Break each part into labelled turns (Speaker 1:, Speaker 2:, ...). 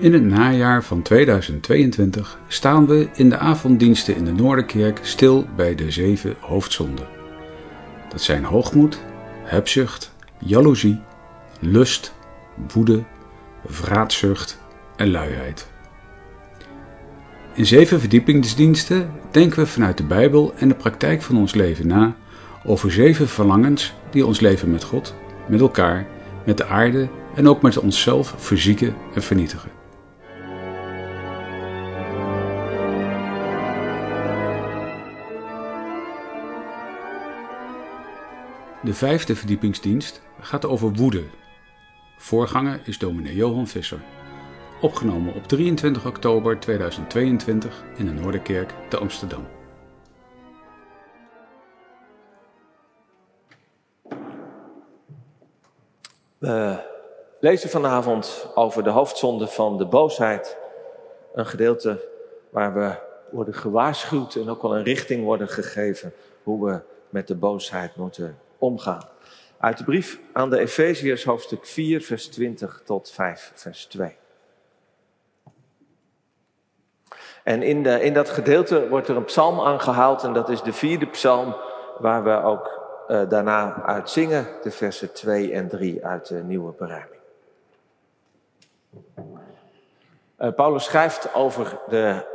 Speaker 1: In het najaar van 2022 staan we in de avonddiensten in de Noorderkerk stil bij de zeven hoofdzonden. Dat zijn hoogmoed, hebzucht, jaloezie, lust, woede, vraatzucht en luiheid. In zeven verdiepingsdiensten denken we vanuit de Bijbel en de praktijk van ons leven na over zeven verlangens die ons leven met God, met elkaar, met de aarde en ook met onszelf verzieken en vernietigen. De vijfde verdiepingsdienst gaat over woede. Voorganger is dominee Johan Visser. Opgenomen op 23 oktober 2022 in de Noorderkerk te Amsterdam.
Speaker 2: We lezen vanavond over de hoofdzonde van de boosheid. Een gedeelte waar we worden gewaarschuwd en ook wel een richting worden gegeven hoe we met de boosheid moeten omgaan. Uit de brief aan de Efeziërs hoofdstuk 4 vers 20 tot 5 vers 2. En in, de, in dat gedeelte wordt er een psalm aangehaald en dat is de vierde psalm waar we ook uh, daarna uit zingen, de versen 2 en 3 uit de nieuwe beruiming. Uh, Paulus schrijft over de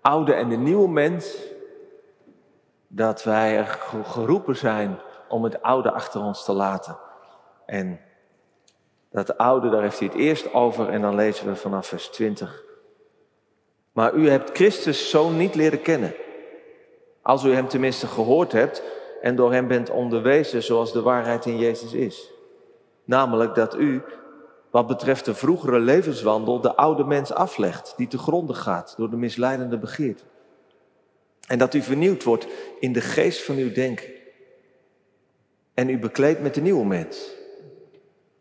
Speaker 2: oude en de nieuwe mens, dat wij er geroepen zijn om het oude achter ons te laten. En dat oude, daar heeft hij het eerst over en dan lezen we vanaf vers 20. Maar u hebt Christus zo niet leren kennen. Als u hem tenminste gehoord hebt en door hem bent onderwezen zoals de waarheid in Jezus is. Namelijk dat u, wat betreft de vroegere levenswandel, de oude mens aflegt, die te gronde gaat door de misleidende begeerte. En dat u vernieuwd wordt in de geest van uw denken. En u bekleedt met de nieuwe mens,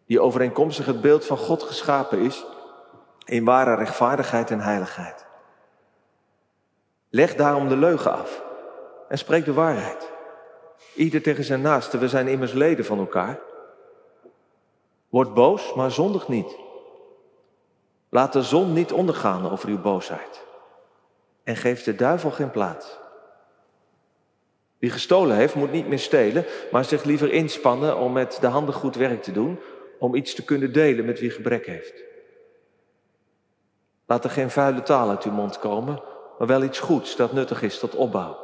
Speaker 2: die overeenkomstig het beeld van God geschapen is, in ware rechtvaardigheid en heiligheid. Leg daarom de leugen af en spreek de waarheid. Ieder tegen zijn naaste, we zijn immers leden van elkaar. Word boos, maar zondig niet. Laat de zon niet ondergaan over uw boosheid. En geef de duivel geen plaats. Wie gestolen heeft, moet niet meer stelen, maar zich liever inspannen om met de handen goed werk te doen, om iets te kunnen delen met wie gebrek heeft. Laat er geen vuile taal uit uw mond komen, maar wel iets goeds dat nuttig is tot opbouw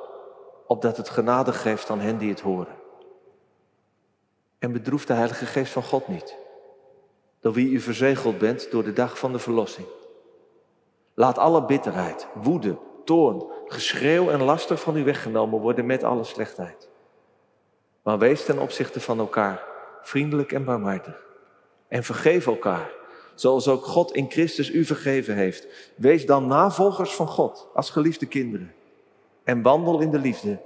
Speaker 2: opdat het genade geeft aan hen die het horen. En bedroef de Heilige Geest van God niet, door wie u verzegeld bent door de dag van de verlossing. Laat alle bitterheid, woede, toorn, geschreeuw en laster van u weggenomen worden met alle slechtheid. Maar wees ten opzichte van elkaar vriendelijk en barmhartig. En vergeef elkaar, zoals ook God in Christus u vergeven heeft. Wees dan navolgers van God als geliefde kinderen en wandel in de liefde,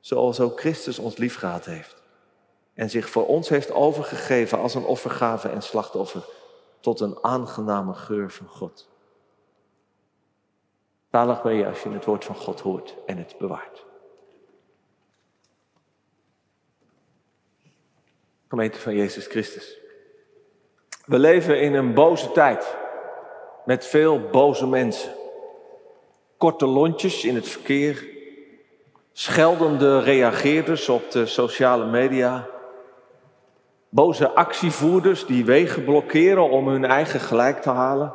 Speaker 2: zoals ook Christus ons liefgehad heeft en zich voor ons heeft overgegeven als een offergave en slachtoffer tot een aangename geur van God. Zalig ben je als je het woord van God hoort en het bewaart. Gemeente van Jezus Christus. We leven in een boze tijd met veel boze mensen korte lontjes in het verkeer, scheldende reageerders op de sociale media, boze actievoerders die wegen blokkeren om hun eigen gelijk te halen,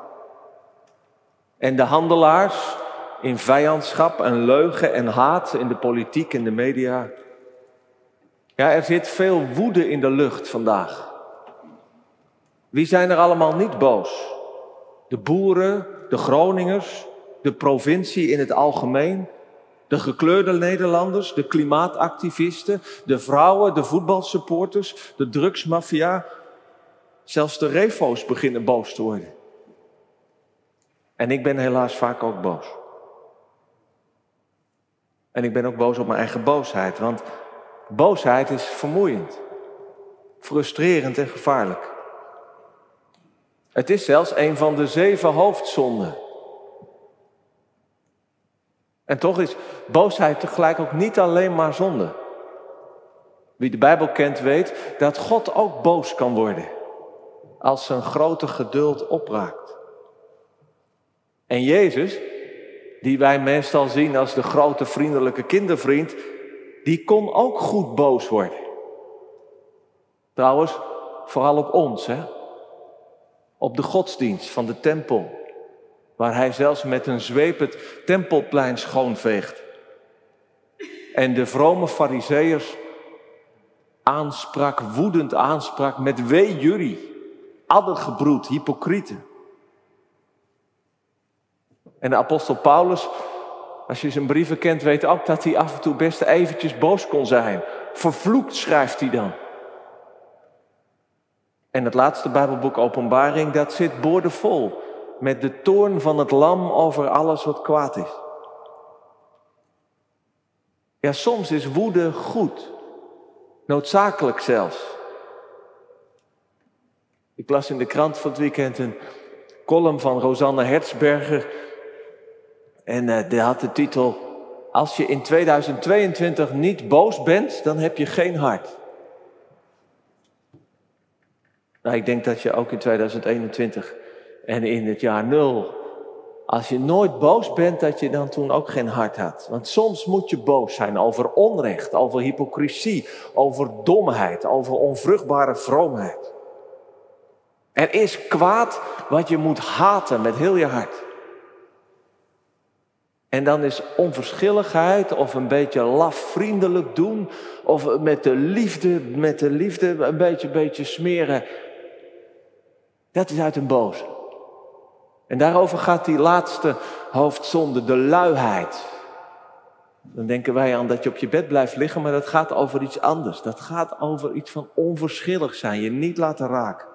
Speaker 2: en de handelaars in vijandschap en leugen en haat in de politiek en de media. Ja, er zit veel woede in de lucht vandaag. Wie zijn er allemaal niet boos? De boeren, de Groningers, de provincie in het algemeen, de gekleurde Nederlanders, de klimaatactivisten, de vrouwen, de voetbalsupporters, de drugsmafia. Zelfs de refo's beginnen boos te worden. En ik ben helaas vaak ook boos. En ik ben ook boos op mijn eigen boosheid, want boosheid is vermoeiend, frustrerend en gevaarlijk. Het is zelfs een van de zeven hoofdzonden en toch is boosheid tegelijk ook niet alleen maar zonde. Wie de Bijbel kent weet dat God ook boos kan worden als zijn grote geduld opraakt. En Jezus, die wij meestal zien als de grote vriendelijke kindervriend, die kon ook goed boos worden. Trouwens, vooral op ons, hè? op de godsdienst van de tempel, waar hij zelfs met een zweep het tempelplein schoonveegt. En de vrome fariseërs aansprak, woedend aansprak met wee jullie, addergebroed, hypocrieten. En de apostel Paulus, als je zijn brieven kent, weet ook dat hij af en toe best eventjes boos kon zijn. Vervloekt schrijft hij dan. En het laatste Bijbelboek Openbaring, dat zit boordevol met de toorn van het lam over alles wat kwaad is. Ja, soms is woede goed, noodzakelijk zelfs. Ik las in de krant van het weekend een column van Rosanne Hertzberger. En uh, die had de titel: Als je in 2022 niet boos bent, dan heb je geen hart. Nou, ik denk dat je ook in 2021 en in het jaar nul, als je nooit boos bent, dat je dan toen ook geen hart had. Want soms moet je boos zijn over onrecht, over hypocrisie, over domheid, over onvruchtbare vroomheid. Er is kwaad wat je moet haten met heel je hart. En dan is onverschilligheid of een beetje laf vriendelijk doen of met de liefde, met de liefde een beetje, beetje smeren. Dat is uit een boze. En daarover gaat die laatste hoofdzonde, de luiheid. Dan denken wij aan dat je op je bed blijft liggen, maar dat gaat over iets anders. Dat gaat over iets van onverschillig zijn, je niet laten raken.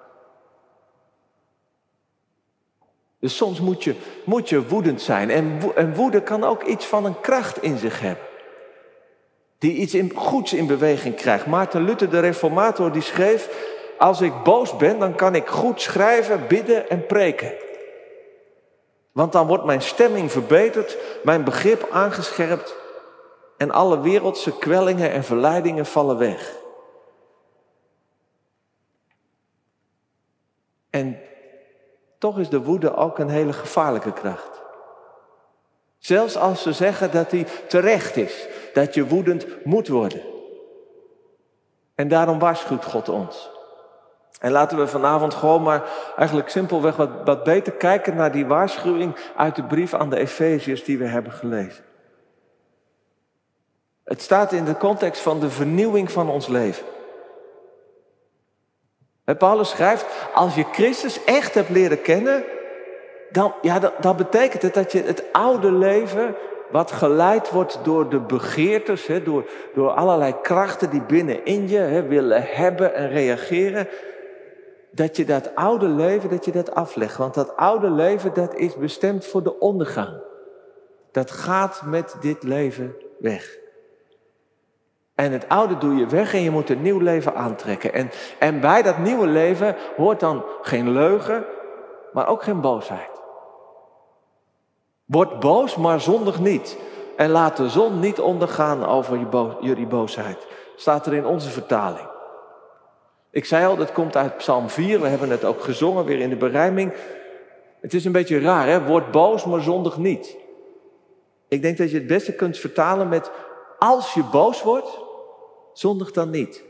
Speaker 2: Dus soms moet je, moet je woedend zijn. En, en woede kan ook iets van een kracht in zich hebben. Die iets in, goeds in beweging krijgt. Maarten Luther, de reformator, die schreef... Als ik boos ben, dan kan ik goed schrijven, bidden en preken. Want dan wordt mijn stemming verbeterd, mijn begrip aangescherpt en alle wereldse kwellingen en verleidingen vallen weg. En toch is de woede ook een hele gevaarlijke kracht. Zelfs als ze zeggen dat die terecht is, dat je woedend moet worden. En daarom waarschuwt God ons. En laten we vanavond gewoon maar eigenlijk simpelweg wat, wat beter kijken naar die waarschuwing uit de brief aan de Efeziërs die we hebben gelezen. Het staat in de context van de vernieuwing van ons leven. Paulus schrijft, als je Christus echt hebt leren kennen, dan, ja, dan, betekent het dat je het oude leven, wat geleid wordt door de begeertes, hè, door, door allerlei krachten die binnenin je hè, willen hebben en reageren, dat je dat oude leven, dat je dat aflegt. Want dat oude leven, dat is bestemd voor de ondergang. Dat gaat met dit leven weg. En het oude doe je weg en je moet een nieuw leven aantrekken. En, en bij dat nieuwe leven hoort dan geen leugen, maar ook geen boosheid. Word boos, maar zondig niet. En laat de zon niet ondergaan over jullie boosheid. Staat er in onze vertaling. Ik zei al, dat komt uit Psalm 4. We hebben het ook gezongen weer in de berijming. Het is een beetje raar, hè? Word boos, maar zondig niet. Ik denk dat je het beste kunt vertalen met als je boos wordt, zondig dan niet.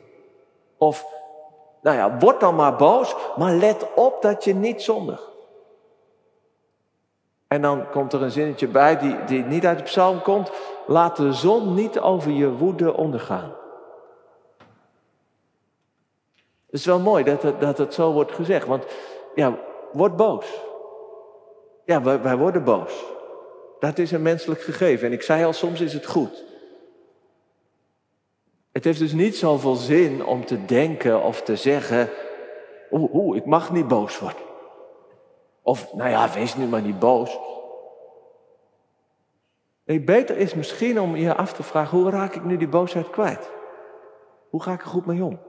Speaker 2: Of, nou ja, word dan maar boos, maar let op dat je niet zondigt. En dan komt er een zinnetje bij die, die niet uit de psalm komt. Laat de zon niet over je woede ondergaan. Het is wel mooi dat het, dat het zo wordt gezegd. Want ja, word boos. Ja, wij, wij worden boos. Dat is een menselijk gegeven. En ik zei al, soms is het goed. Het heeft dus niet zoveel zin om te denken of te zeggen, oeh, ik mag niet boos worden. Of, nou ja, wees nu maar niet boos. Nee, beter is misschien om je af te vragen, hoe raak ik nu die boosheid kwijt? Hoe ga ik er goed mee om?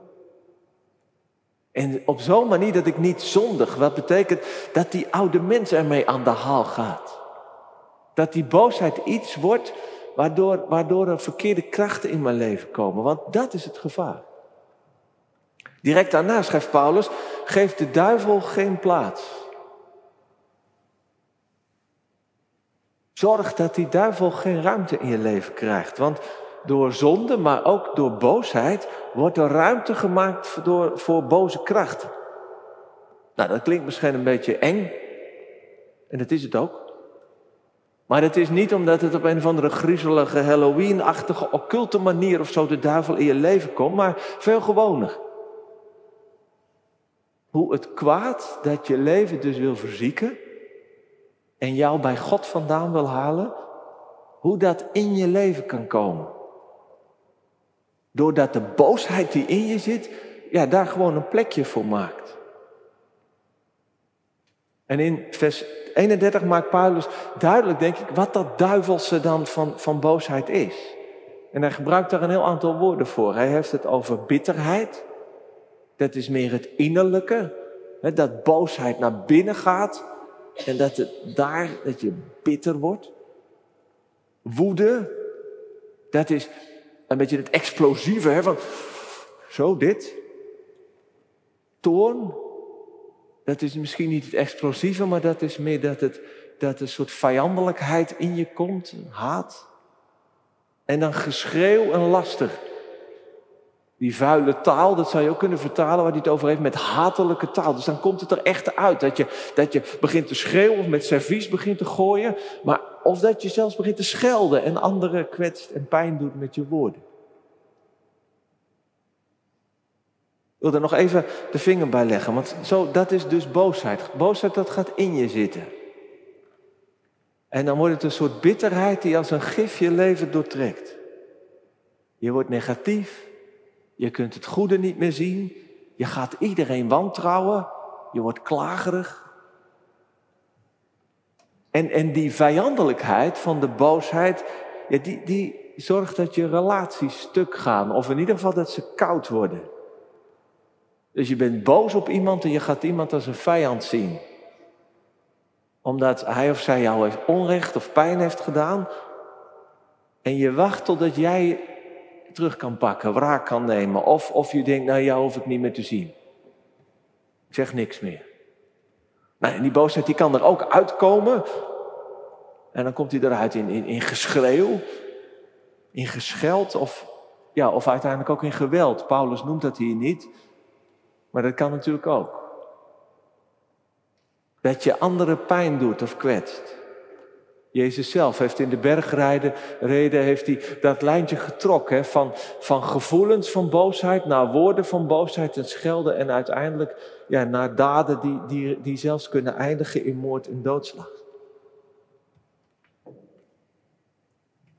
Speaker 2: En op zo'n manier dat ik niet zondig, wat betekent dat die oude mens ermee aan de haal gaat. Dat die boosheid iets wordt waardoor, waardoor er verkeerde krachten in mijn leven komen. Want dat is het gevaar. Direct daarna schrijft Paulus, geeft de duivel geen plaats. Zorg dat die duivel geen ruimte in je leven krijgt. Want door zonde, maar ook door boosheid, wordt er ruimte gemaakt door, voor boze krachten. Nou, dat klinkt misschien een beetje eng. En dat is het ook. Maar het is niet omdat het op een of andere griezelige Halloween-achtige occulte manier of zo de duivel in je leven komt, maar veel gewoner. Hoe het kwaad dat je leven dus wil verzieken en jou bij God vandaan wil halen, hoe dat in je leven kan komen. Doordat de boosheid die in je zit, ja, daar gewoon een plekje voor maakt. En in vers 31 maakt Paulus duidelijk, denk ik, wat dat duivelse dan van, van boosheid is. En hij gebruikt daar een heel aantal woorden voor. Hij heeft het over bitterheid. Dat is meer het innerlijke. Hè, dat boosheid naar binnen gaat. En dat het daar, dat je bitter wordt. Woede. Dat is een beetje het explosieve, hè, van zo dit. Toorn. Dat is misschien niet het explosieve, maar dat is meer dat, het, dat een soort vijandelijkheid in je komt, haat. En dan geschreeuw en lastig. Die vuile taal, dat zou je ook kunnen vertalen waar hij het over heeft met hatelijke taal. Dus dan komt het er echt uit. Dat je, dat je begint te schreeuwen of met servies begint te gooien. Maar, of dat je zelfs begint te schelden en anderen kwetst en pijn doet met je woorden. Ik wil er nog even de vinger bij leggen, want zo, dat is dus boosheid. Boosheid, dat gaat in je zitten. En dan wordt het een soort bitterheid die als een gif je leven doortrekt. Je wordt negatief, je kunt het goede niet meer zien, je gaat iedereen wantrouwen, je wordt klagerig. En, en die vijandelijkheid van de boosheid, ja, die, die zorgt dat je relaties stuk gaan, of in ieder geval dat ze koud worden. Dus je bent boos op iemand en je gaat iemand als een vijand zien. Omdat hij of zij jou heeft onrecht of pijn heeft gedaan. En je wacht totdat jij terug kan pakken, wraak kan nemen. Of, of je denkt, nou jou hoef ik niet meer te zien. Ik zeg niks meer. Nou, en die boosheid die kan er ook uitkomen. En dan komt hij eruit in, in, in geschreeuw, in gescheld of, ja, of uiteindelijk ook in geweld. Paulus noemt dat hier niet. Maar dat kan natuurlijk ook. Dat je anderen pijn doet of kwetst. Jezus zelf heeft in de bergreden reden, heeft hij dat lijntje getrokken van, van gevoelens van boosheid naar woorden van boosheid en schelden en uiteindelijk ja, naar daden die, die, die zelfs kunnen eindigen in moord en doodslag.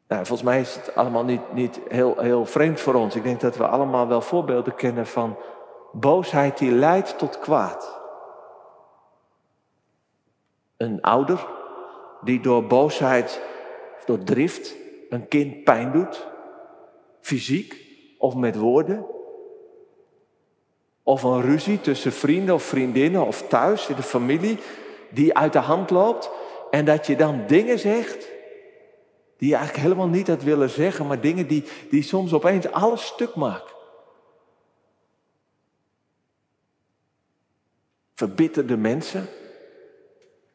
Speaker 2: Nou, volgens mij is het allemaal niet, niet heel, heel vreemd voor ons. Ik denk dat we allemaal wel voorbeelden kennen van Boosheid die leidt tot kwaad. Een ouder die door boosheid, door drift, een kind pijn doet, fysiek of met woorden. Of een ruzie tussen vrienden of vriendinnen of thuis in de familie die uit de hand loopt en dat je dan dingen zegt die je eigenlijk helemaal niet had willen zeggen, maar dingen die, die soms opeens alles stuk maken. Verbitterde mensen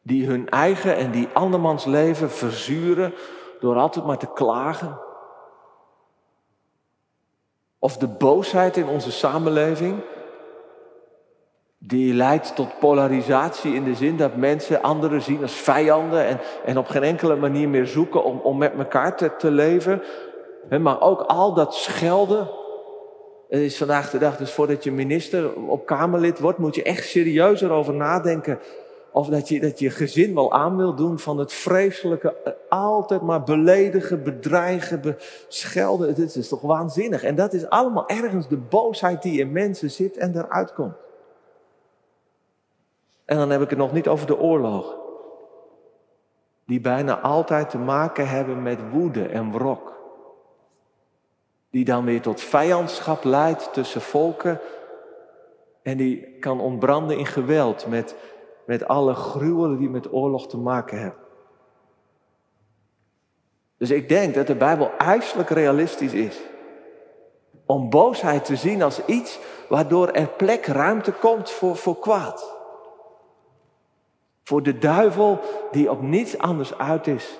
Speaker 2: die hun eigen en die andermans leven verzuren door altijd maar te klagen. Of de boosheid in onze samenleving, die leidt tot polarisatie in de zin dat mensen anderen zien als vijanden en, en op geen enkele manier meer zoeken om, om met elkaar te, te leven. Maar ook al dat schelden, het is vandaag de dag, dus voordat je minister op Kamerlid wordt, moet je echt serieuzer over nadenken. Of dat je, dat je gezin wel aan wil doen van het vreselijke, altijd maar beledigen, bedreigen, schelden. Het is toch waanzinnig. En dat is allemaal ergens de boosheid die in mensen zit en eruit komt. En dan heb ik het nog niet over de oorlogen. Die bijna altijd te maken hebben met woede en wrok die dan weer tot vijandschap leidt tussen volken en die kan ontbranden in geweld met, met alle gruwelen die met oorlog te maken hebben. Dus ik denk dat de Bijbel ijselijk realistisch is. Om boosheid te zien als iets waardoor er plek, ruimte komt voor, voor kwaad. Voor de duivel die op niets anders uit is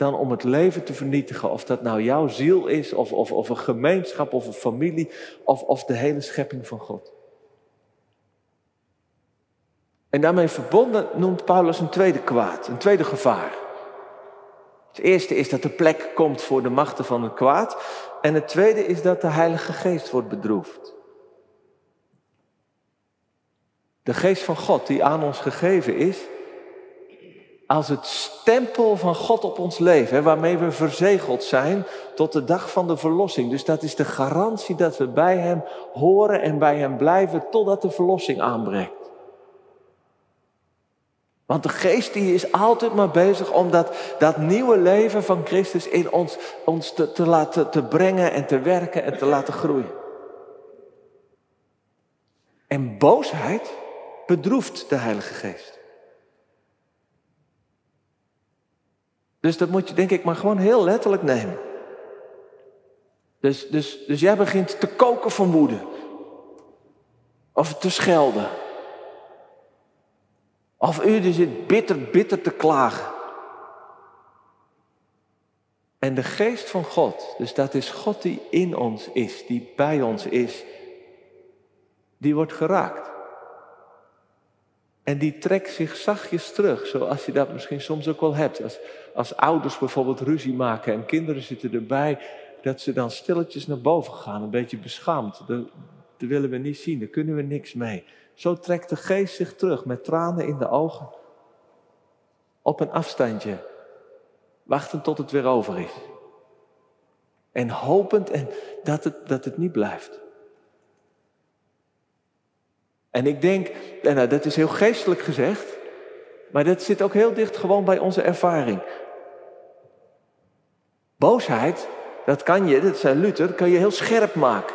Speaker 2: dan om het leven te vernietigen. Of dat nou jouw ziel is, of, of, of een gemeenschap, of een familie, of, of de hele schepping van God. En daarmee verbonden noemt Paulus een tweede kwaad, een tweede gevaar. Het eerste is dat er plek komt voor de machten van het kwaad. En het tweede is dat de Heilige Geest wordt bedroefd. De Geest van God die aan ons gegeven is, als het stempel van God op ons leven, waarmee we verzegeld zijn tot de dag van de verlossing. Dus dat is de garantie dat we bij Hem horen en bij Hem blijven totdat de verlossing aanbreekt. Want de geest die is altijd maar bezig om dat, dat nieuwe leven van Christus in ons, ons te, te laten te brengen en te werken en te laten groeien. En boosheid bedroeft de Heilige Geest. Dus dat moet je denk ik maar gewoon heel letterlijk nemen. Dus, dus, dus jij begint te koken van woede. Of te schelden. Of u zit bitter, bitter te klagen. En de geest van God, dus dat is God die in ons is, die bij ons is, die wordt geraakt. En die trekt zich zachtjes terug, zoals je dat misschien soms ook wel hebt. Als, als ouders bijvoorbeeld ruzie maken en kinderen zitten erbij, dat ze dan stilletjes naar boven gaan, een beetje beschaamd. Dat, dat willen we niet zien, daar kunnen we niks mee. Zo trekt de geest zich terug met tranen in de ogen. Op een afstandje. Wachtend tot het weer over is. En hopend en dat, het, dat het niet blijft. En ik denk, en nou, dat is heel geestelijk gezegd, maar dat zit ook heel dicht gewoon bij onze ervaring. Boosheid, dat kan je, dat zei Luther, dat kan je heel scherp maken.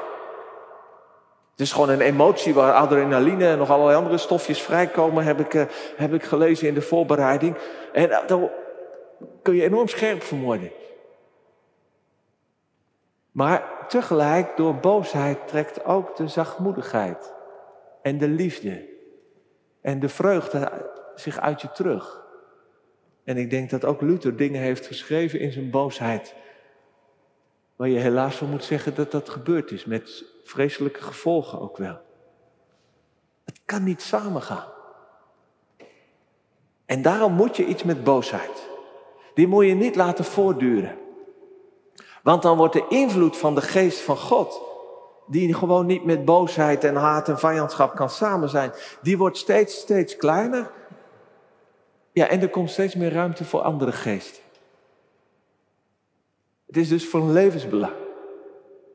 Speaker 2: Het is gewoon een emotie waar adrenaline en nog allerlei andere stofjes vrijkomen, heb ik, uh, heb ik gelezen in de voorbereiding. En uh, dan kun je enorm scherp vermoorden. Maar tegelijk, door boosheid trekt ook de zachtmoedigheid en de liefde en de vreugde zich uit je terug. En ik denk dat ook Luther dingen heeft geschreven in zijn boosheid. Waar je helaas van moet zeggen dat dat gebeurd is, met vreselijke gevolgen ook wel. Het kan niet samengaan. En daarom moet je iets met boosheid. Die moet je niet laten voortduren. Want dan wordt de invloed van de geest van God, die gewoon niet met boosheid en haat en vijandschap kan samen zijn, die wordt steeds, steeds kleiner. Ja, en er komt steeds meer ruimte voor andere geesten. Het is dus van levensbelang.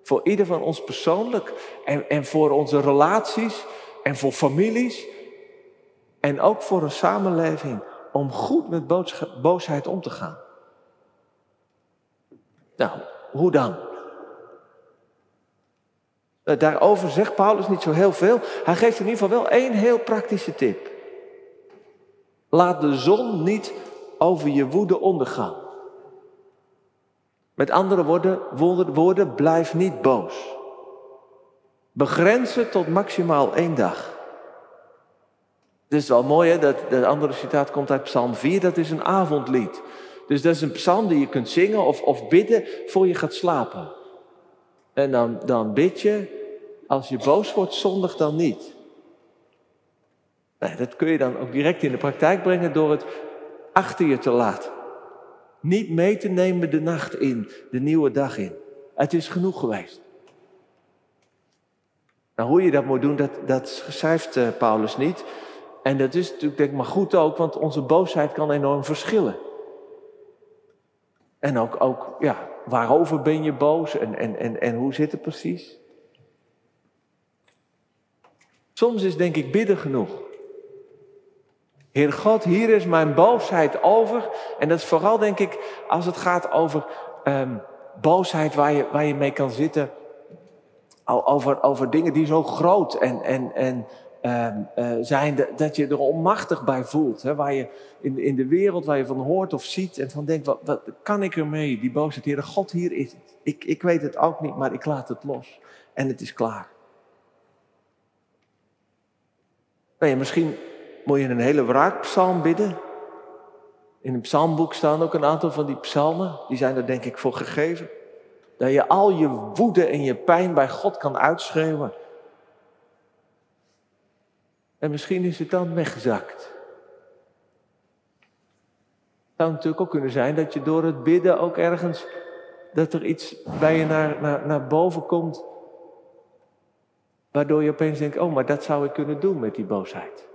Speaker 2: Voor ieder van ons persoonlijk en, en voor onze relaties en voor families. En ook voor een samenleving om goed met boosheid om te gaan. Nou, hoe dan? Nou, daarover zegt Paulus niet zo heel veel. Hij geeft in ieder geval wel één heel praktische tip. Laat de zon niet over je woede ondergaan. Met andere woorden, blijf niet boos. Begrens het tot maximaal één dag. Het is wel mooi, hè? Dat, dat andere citaat komt uit Psalm 4, dat is een avondlied. Dus dat is een psalm die je kunt zingen of, of bidden voor je gaat slapen. En dan, dan bid je, als je boos wordt, zondig dan niet. Dat kun je dan ook direct in de praktijk brengen door het achter je te laten. Niet mee te nemen de nacht in, de nieuwe dag in. Het is genoeg geweest. Nou, hoe je dat moet doen, dat, dat schrijft uh, Paulus niet. En dat is natuurlijk denk ik maar goed ook, want onze boosheid kan enorm verschillen. En ook, ook ja, waarover ben je boos en, en, en, en hoe zit het precies? Soms is denk ik bidden genoeg. Heer God, hier is mijn boosheid over. En dat is vooral, denk ik, als het gaat over um, boosheid waar je, waar je mee kan zitten. Over, over dingen die zo groot en, en, en um, uh, zijn, dat je er onmachtig bij voelt. Hè? Waar je in, in de wereld, waar je van hoort of ziet en van denkt, wat, wat kan ik ermee? Die boosheid, Heer God, hier is het. Ik, ik weet het ook niet, maar ik laat het los. En het is klaar. Nou misschien moet je een hele wraakpsalm bidden. In het psalmboek staan ook een aantal van die psalmen. Die zijn er denk ik voor gegeven. Dat je al je woede en je pijn bij God kan uitschreeuwen. En misschien is het dan weggezakt. Het zou natuurlijk ook kunnen zijn dat je door het bidden ook ergens, dat er iets bij je naar, naar, naar boven komt. Waardoor je opeens denkt, oh, maar dat zou ik kunnen doen met die boosheid.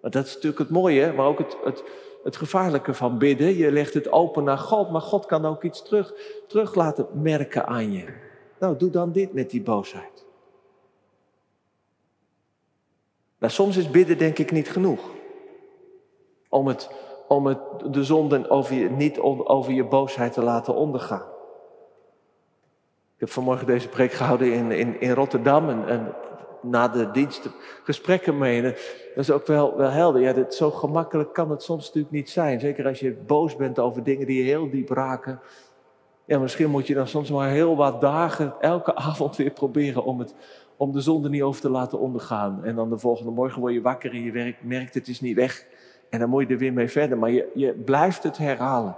Speaker 2: Want dat is natuurlijk het mooie, maar ook het, het, het gevaarlijke van bidden. Je legt het open naar God, maar God kan ook iets terug, terug laten merken aan je. Nou, doe dan dit met die boosheid. Nou, soms is bidden denk ik niet genoeg. Om, het, om het, de zonde over je, niet over je boosheid te laten ondergaan. Ik heb vanmorgen deze preek gehouden in, in, in Rotterdam. En, en na de dienst gesprekken mee. dat is ook wel, wel helder. Ja, dit, zo gemakkelijk kan het soms natuurlijk niet zijn. Zeker als je boos bent over dingen die je heel diep raken. Ja, misschien moet je dan soms maar heel wat dagen, elke avond weer proberen om, het, om de zonde niet over te laten ondergaan. En dan de volgende morgen word je wakker en je merkt het is niet weg. En dan moet je er weer mee verder. Maar je, je blijft het herhalen.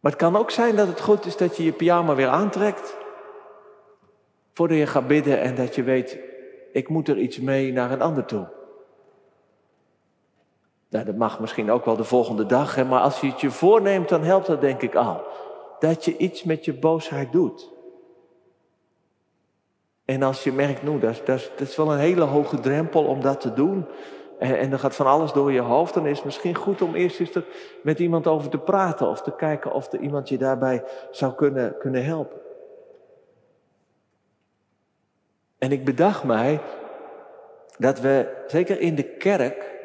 Speaker 2: Maar het kan ook zijn dat het goed is dat je je pyjama weer aantrekt. Voordat je gaat bidden en dat je weet, ik moet er iets mee naar een ander toe. Nou, dat mag misschien ook wel de volgende dag, hè, maar als je het je voorneemt, dan helpt dat denk ik al. Dat je iets met je boosheid doet. En als je merkt, nou, dat, dat, dat is wel een hele hoge drempel om dat te doen. En, en er gaat van alles door je hoofd. Dan is het misschien goed om eerst eens er met iemand over te praten. Of te kijken of er iemand je daarbij zou kunnen, kunnen helpen. En ik bedacht mij dat we, zeker in de kerk,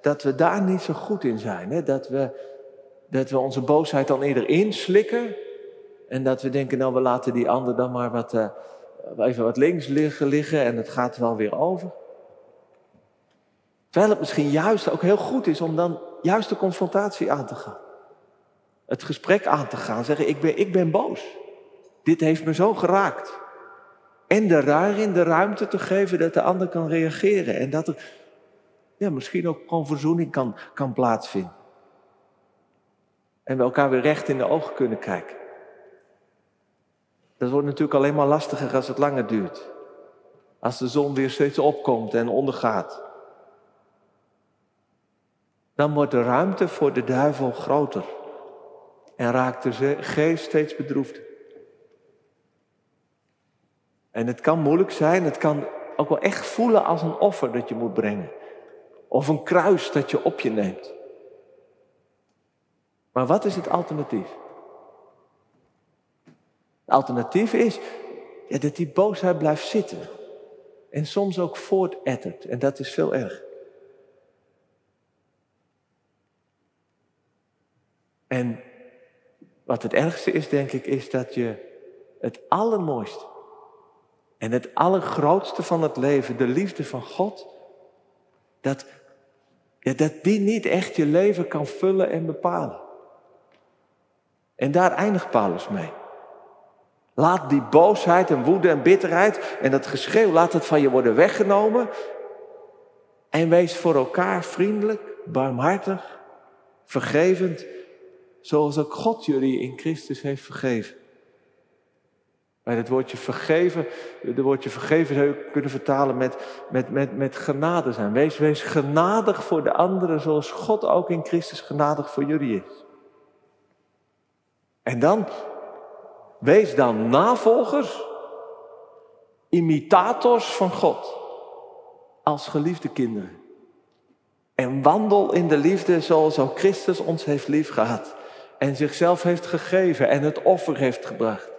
Speaker 2: dat we daar niet zo goed in zijn. Hè? Dat, we, dat we onze boosheid dan eerder inslikken. En dat we denken, nou we laten die ander dan maar wat, uh, even wat links liggen, liggen en het gaat wel weer over. Terwijl het misschien juist ook heel goed is om dan juist de confrontatie aan te gaan. Het gesprek aan te gaan. Zeggen, ik ben, ik ben boos. Dit heeft me zo geraakt. En daarin de ruimte te geven dat de ander kan reageren. En dat er ja, misschien ook gewoon verzoening kan, kan plaatsvinden. En we elkaar weer recht in de ogen kunnen kijken. Dat wordt natuurlijk alleen maar lastiger als het langer duurt. Als de zon weer steeds opkomt en ondergaat. Dan wordt de ruimte voor de duivel groter. En raakt de geest steeds bedroefder. En het kan moeilijk zijn, het kan ook wel echt voelen als een offer dat je moet brengen. Of een kruis dat je op je neemt. Maar wat is het alternatief? Het alternatief is dat die boosheid blijft zitten. En soms ook voortettert. En dat is veel erg. En wat het ergste is, denk ik, is dat je het allermooiste en het allergrootste van het leven, de liefde van God, dat, dat die niet echt je leven kan vullen en bepalen. En daar eindigt Paulus mee. Laat die boosheid en woede en bitterheid en dat geschreeuw, laat het van je worden weggenomen. En wees voor elkaar vriendelijk, barmhartig, vergevend, zoals ook God jullie in Christus heeft vergeven. Bij het woordje vergeven, de woordje vergeven zou je kunnen vertalen met, met, met, met genade zijn. Wees, wees genadig voor de anderen zoals God ook in Christus genadig voor jullie is. En dan, wees dan navolgers, imitators van God, als geliefde kinderen. En wandel in de liefde zoals ook Christus ons heeft liefgehad en zichzelf heeft gegeven en het offer heeft gebracht.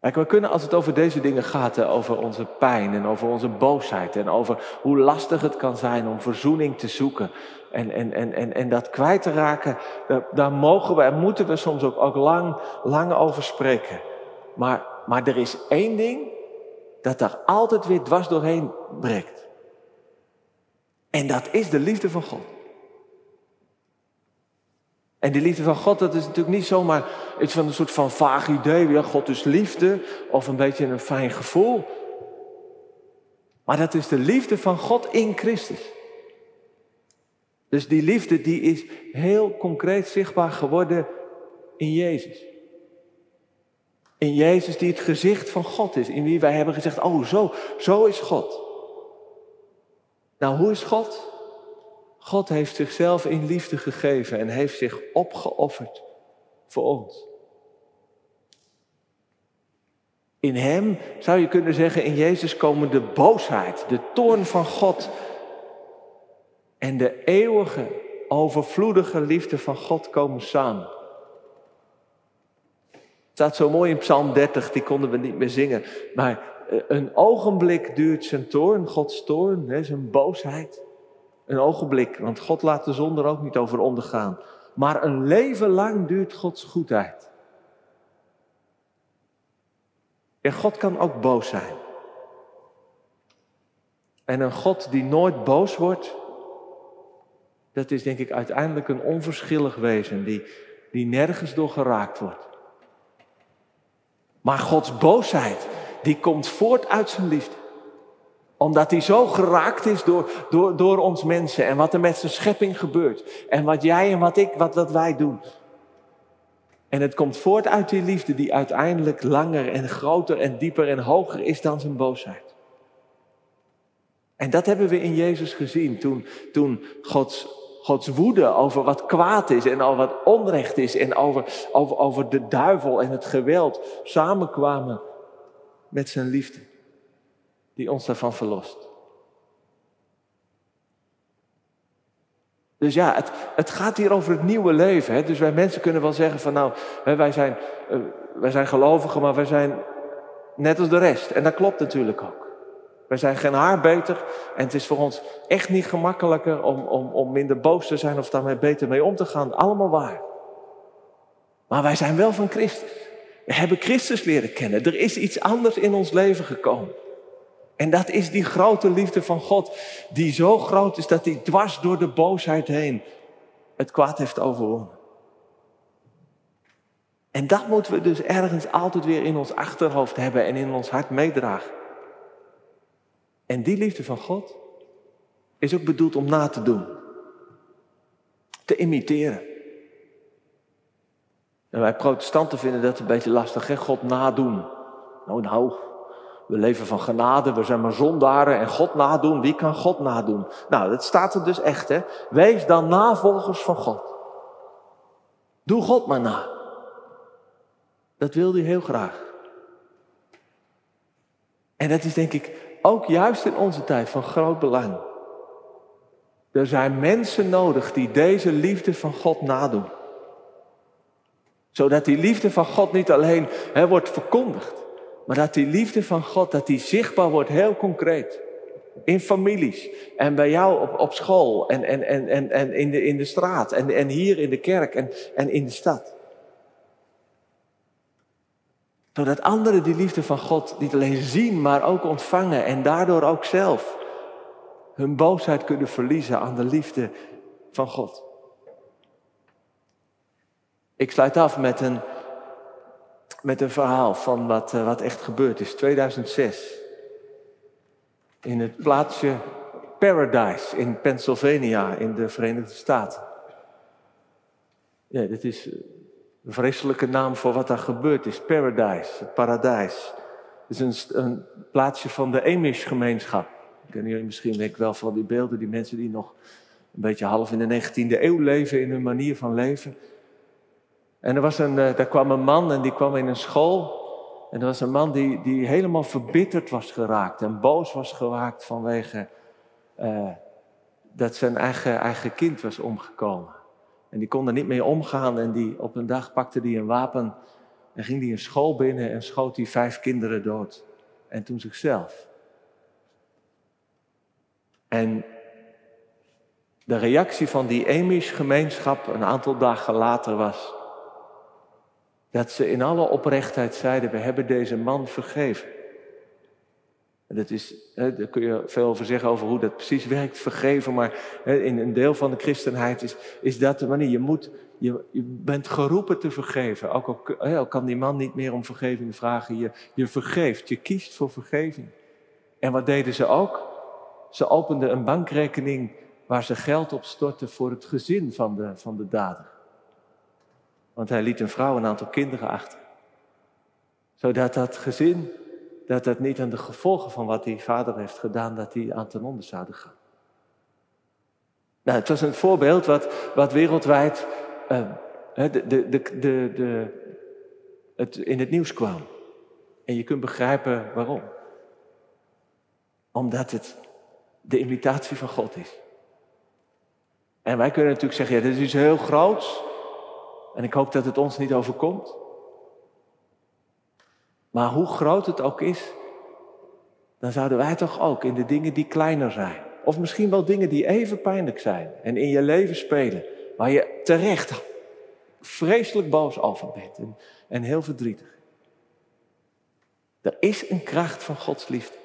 Speaker 2: Kijk, we kunnen als het over deze dingen gaat, over onze pijn en over onze boosheid en over hoe lastig het kan zijn om verzoening te zoeken en, en, en, en, en dat kwijt te raken, daar, daar mogen we en moeten we soms ook, ook lang, lang over spreken. Maar, maar er is één ding dat daar altijd weer dwars doorheen breekt. En dat is de liefde van God. En die liefde van God, dat is natuurlijk niet zomaar iets van een soort van vaag idee. Ja, God is liefde. Of een beetje een fijn gevoel. Maar dat is de liefde van God in Christus. Dus die liefde die is heel concreet zichtbaar geworden in Jezus. In Jezus die het gezicht van God is. In wie wij hebben gezegd, oh zo, zo is God. Nou, hoe is God? God heeft zichzelf in liefde gegeven en heeft zich opgeofferd voor ons. In Hem zou je kunnen zeggen, in Jezus komen de boosheid, de toorn van God en de eeuwige, overvloedige liefde van God komen samen. Het staat zo mooi in Psalm 30, die konden we niet meer zingen. Maar eh, een ogenblik duurt zijn toorn, Gods toorn, zijn boosheid. Een ogenblik, want God laat de zon er ook niet over ondergaan. Maar een leven lang duurt Gods goedheid. En God kan ook boos zijn. En een God die nooit boos wordt, dat is denk ik uiteindelijk een onverschillig wezen die, die nergens door geraakt wordt. Maar Gods boosheid, die komt voort uit zijn liefde. Omdat hij zo geraakt is door, door, door ons mensen en wat er met zijn schepping gebeurt. En wat jij en wat ik, wat, wat wij doen. En het komt voort uit die liefde die uiteindelijk langer en groter en dieper en hoger is dan zijn boosheid. En dat hebben we in Jezus gezien toen, toen Gods, Gods woede over wat kwaad is en over wat onrecht is en over, over, over de duivel en het geweld samenkwamen met zijn liefde, die ons daarvan verlost. Dus ja, het, het gaat hier over het nieuwe leven. Hè? Dus wij mensen kunnen wel zeggen van nou, wij zijn, uh, wij zijn gelovigen, maar wij zijn net als de rest. En dat klopt natuurlijk ook. Wij zijn geen haar beter en het is voor ons echt niet gemakkelijker om, om, om minder boos te zijn of daarmee beter mee om te gaan. Allemaal waar. Maar wij zijn wel van Christus. We hebben Christus leren kennen. Er is iets anders in ons leven gekomen. En dat is die grote liefde van God, die zo groot is dat hij dwars door de boosheid heen het kwaad heeft overwonnen. En dat moeten we dus ergens altijd weer in ons achterhoofd hebben en in ons hart meedragen. En die liefde van God is ook bedoeld om na te doen, te imiteren. En wij protestanten vinden dat een beetje lastig, hè? God nadoen. Nou, nou, we leven van genade, we zijn maar zondaren en God nadoen. Wie kan God nadoen? Nou, dat staat er dus echt, hè. Wees dan navolgers van God. Doe God maar na. Dat wil hij heel graag. En dat is denk ik ook juist in onze tijd van groot belang. Er zijn mensen nodig die deze liefde van God nadoen. Zodat die liefde van God niet alleen hè, wordt verkondigd, maar dat die liefde van God, dat die zichtbaar wordt heel concreet. In families en bij jou op, op school en, en, en, en, en in, de, in de straat en, en hier in de kerk en, en in de stad. Zodat anderen die liefde van God niet alleen zien, maar ook ontvangen en daardoor ook zelf hun boosheid kunnen verliezen aan de liefde van God. Ik sluit af met een met een verhaal van wat, uh, wat echt gebeurd is. 2006. In het plaatsje Paradise in Pennsylvania in de Verenigde Staten. Ja, dit is een vreselijke naam voor wat daar gebeurd is. Paradise, het paradijs. Is een, een plaatsje van de Amish-gemeenschap. Kennen jullie misschien wel van die beelden, die mensen die nog een beetje half in de 19e eeuw leven in hun manier van leven. En er was een, uh, daar kwam een man en die kwam in een school. En er was een man die, die helemaal verbitterd was geraakt en boos was geraakt vanwege uh, dat zijn eigen, eigen kind was omgekomen. En die kon er niet mee omgaan en die, op een dag pakte hij een wapen en ging hij een school binnen en schoot hij vijf kinderen dood. En toen zichzelf. En de reactie van die Amish-gemeenschap een aantal dagen later was dat ze in alle oprechtheid zeiden, we hebben deze man vergeven. En dat is, daar kun je veel over zeggen, over hoe dat precies werkt, vergeven. Maar in een deel van de christenheid is, is dat de manier. Je, moet, je, je bent geroepen te vergeven. Ook al, al, kan die man niet meer om vergeving vragen. Je, je vergeeft, je kiest voor vergeving. En wat deden ze ook? Ze openden een bankrekening waar ze geld op stortten voor het gezin van de, van de dader. Want hij liet een vrouw en een aantal kinderen achter. Zodat dat gezin, dat dat niet aan de gevolgen van wat die vader heeft gedaan, dat die aan ten onder zouden gaan. Nou, het was een voorbeeld wat, wat wereldwijd uh, de, de, de, de, het in het nieuws kwam. En je kunt begrijpen waarom. Omdat het de imitatie van God is. En wij kunnen natuurlijk zeggen, ja, dit is iets heel groots. En ik hoop dat het ons niet overkomt. Maar hoe groot het ook is, dan zouden wij toch ook in de dingen die kleiner zijn. Of misschien wel dingen die even pijnlijk zijn en in je leven spelen. Waar je terecht vreselijk boos over bent en, heel verdrietig. Er is een kracht van Gods liefde.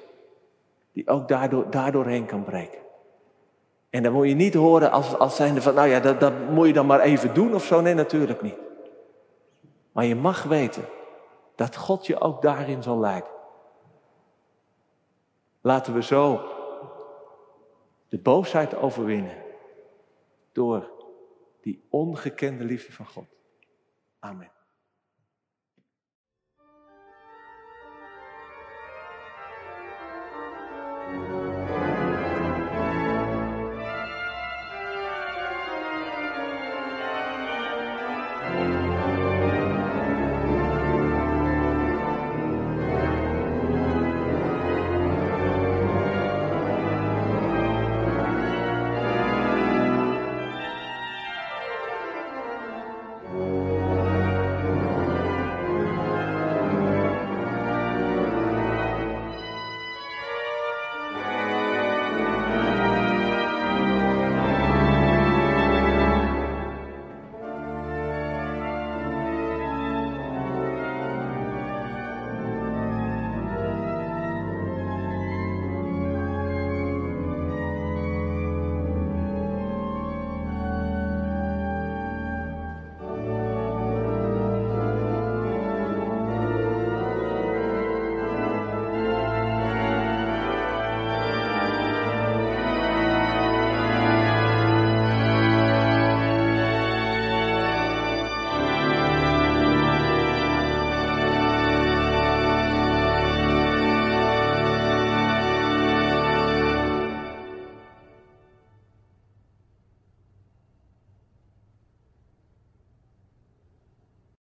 Speaker 2: Die ook daardoor, daardoorheen kan breken. En dan moet je niet horen als, als zijnde van, nou ja, dat, dat moet je dan maar even doen of zo. Nee, natuurlijk niet. Maar je mag weten dat God je ook daarin zal leiden. Laten we zo de boosheid overwinnen door die ongekende liefde van God. Amen.